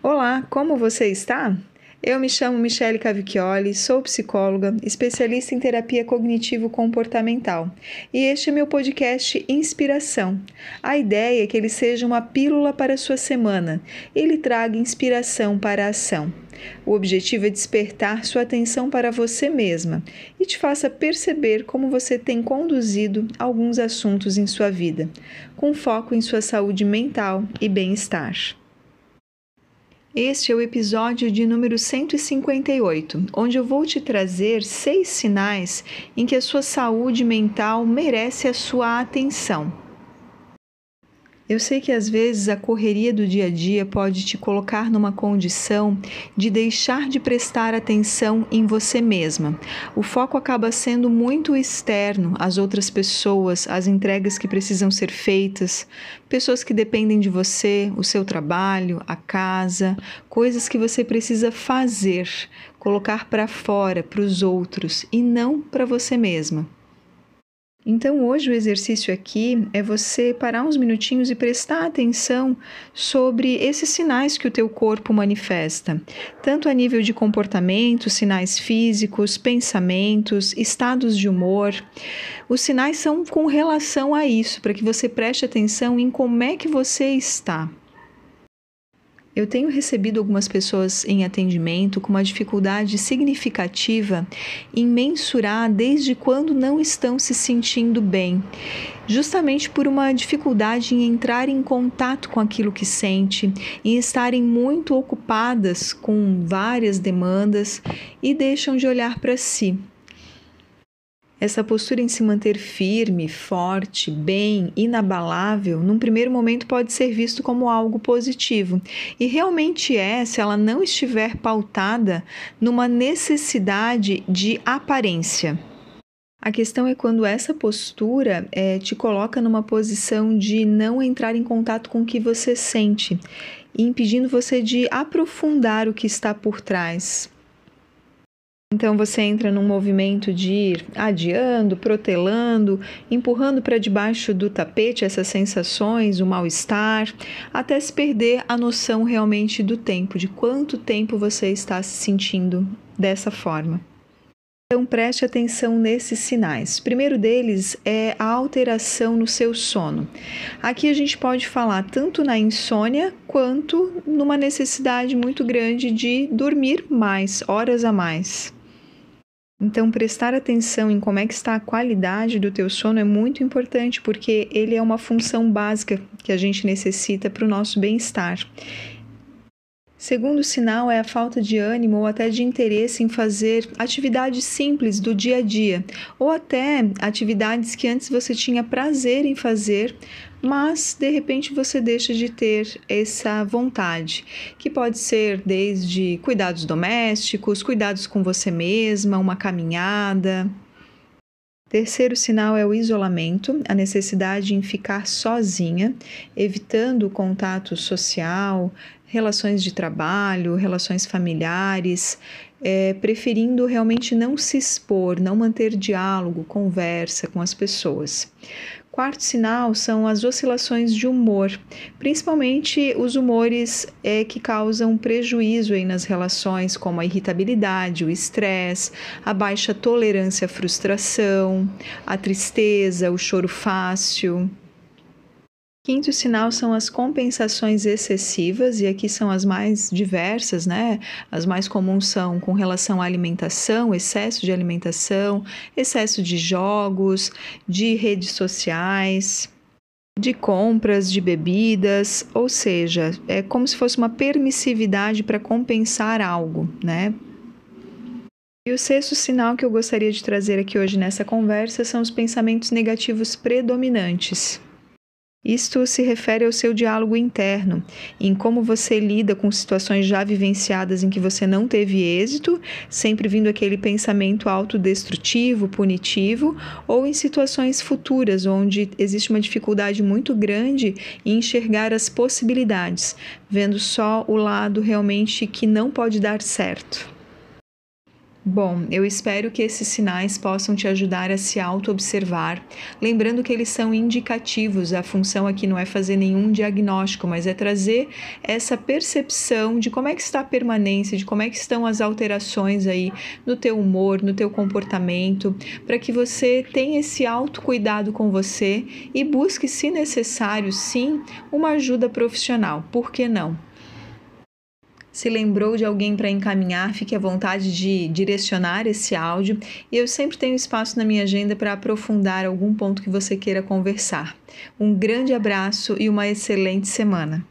Olá, como você está? Eu me chamo Michele Cavicchioli, sou psicóloga, especialista em terapia cognitivo-comportamental, e este é meu podcast Inspiração. A ideia é que ele seja uma pílula para a sua semana e lhe traga inspiração para a ação. O objetivo é despertar sua atenção para você mesma e te faça perceber como você tem conduzido alguns assuntos em sua vida, com foco em sua saúde mental e bem-estar. Este é o episódio de número 158, onde eu vou te trazer seis sinais em que a sua saúde mental merece a sua atenção. Eu sei que às vezes a correria do dia a dia pode te colocar numa condição de deixar de prestar atenção em você mesma. O foco acaba sendo muito externo às outras pessoas, às entregas que precisam ser feitas, pessoas que dependem de você, o seu trabalho, a casa, coisas que você precisa fazer, colocar para fora, para os outros e não para você mesma. Então, hoje o exercício aqui é você parar uns minutinhos e prestar atenção sobre esses sinais que o teu corpo manifesta, tanto a nível de comportamento, sinais físicos, pensamentos, estados de humor. Os sinais são com relação a isso, para que você preste atenção em como é que você está. Eu tenho recebido algumas pessoas em atendimento com uma dificuldade significativa em mensurar desde quando não estão se sentindo bem, justamente por uma dificuldade em entrar em contato com aquilo que sente, em estarem muito ocupadas com várias demandas e deixam de olhar para si. Essa postura em se manter firme, forte, bem, inabalável, num primeiro momento pode ser visto como algo positivo. E realmente é se ela não estiver pautada numa necessidade de aparência. A questão é quando essa postura é, te coloca numa posição de não entrar em contato com o que você sente, impedindo você de aprofundar o que está por trás. Então você entra num movimento de ir adiando, protelando, empurrando para debaixo do tapete essas sensações, o mal-estar, até se perder a noção realmente do tempo, de quanto tempo você está se sentindo dessa forma. Então preste atenção nesses sinais. O primeiro deles é a alteração no seu sono. Aqui a gente pode falar tanto na insônia quanto numa necessidade muito grande de dormir mais, horas a mais. Então, prestar atenção em como é que está a qualidade do teu sono é muito importante, porque ele é uma função básica que a gente necessita para o nosso bem-estar. Segundo sinal é a falta de ânimo ou até de interesse em fazer atividades simples do dia a dia, ou até atividades que antes você tinha prazer em fazer, mas de repente você deixa de ter essa vontade, que pode ser desde cuidados domésticos, cuidados com você mesma, uma caminhada. Terceiro sinal é o isolamento, a necessidade em ficar sozinha, evitando o contato social, relações de trabalho, relações familiares, é, preferindo realmente não se expor, não manter diálogo, conversa com as pessoas. Quarto sinal são as oscilações de humor, principalmente os humores é, que causam prejuízo aí nas relações, como a irritabilidade, o estresse, a baixa tolerância à frustração, a tristeza, o choro fácil. Quinto sinal são as compensações excessivas, e aqui são as mais diversas, né? As mais comuns são com relação à alimentação, excesso de alimentação, excesso de jogos, de redes sociais, de compras de bebidas, ou seja, é como se fosse uma permissividade para compensar algo, né? E o sexto sinal que eu gostaria de trazer aqui hoje nessa conversa são os pensamentos negativos predominantes. Isto se refere ao seu diálogo interno, em como você lida com situações já vivenciadas em que você não teve êxito, sempre vindo aquele pensamento autodestrutivo, punitivo, ou em situações futuras onde existe uma dificuldade muito grande em enxergar as possibilidades, vendo só o lado realmente que não pode dar certo. Bom, eu espero que esses sinais possam te ajudar a se auto-observar, lembrando que eles são indicativos. A função aqui não é fazer nenhum diagnóstico, mas é trazer essa percepção de como é que está a permanência, de como é que estão as alterações aí no teu humor, no teu comportamento, para que você tenha esse autocuidado com você e busque, se necessário, sim, uma ajuda profissional. Por que não? Se lembrou de alguém para encaminhar, fique à vontade de direcionar esse áudio e eu sempre tenho espaço na minha agenda para aprofundar algum ponto que você queira conversar. Um grande abraço e uma excelente semana.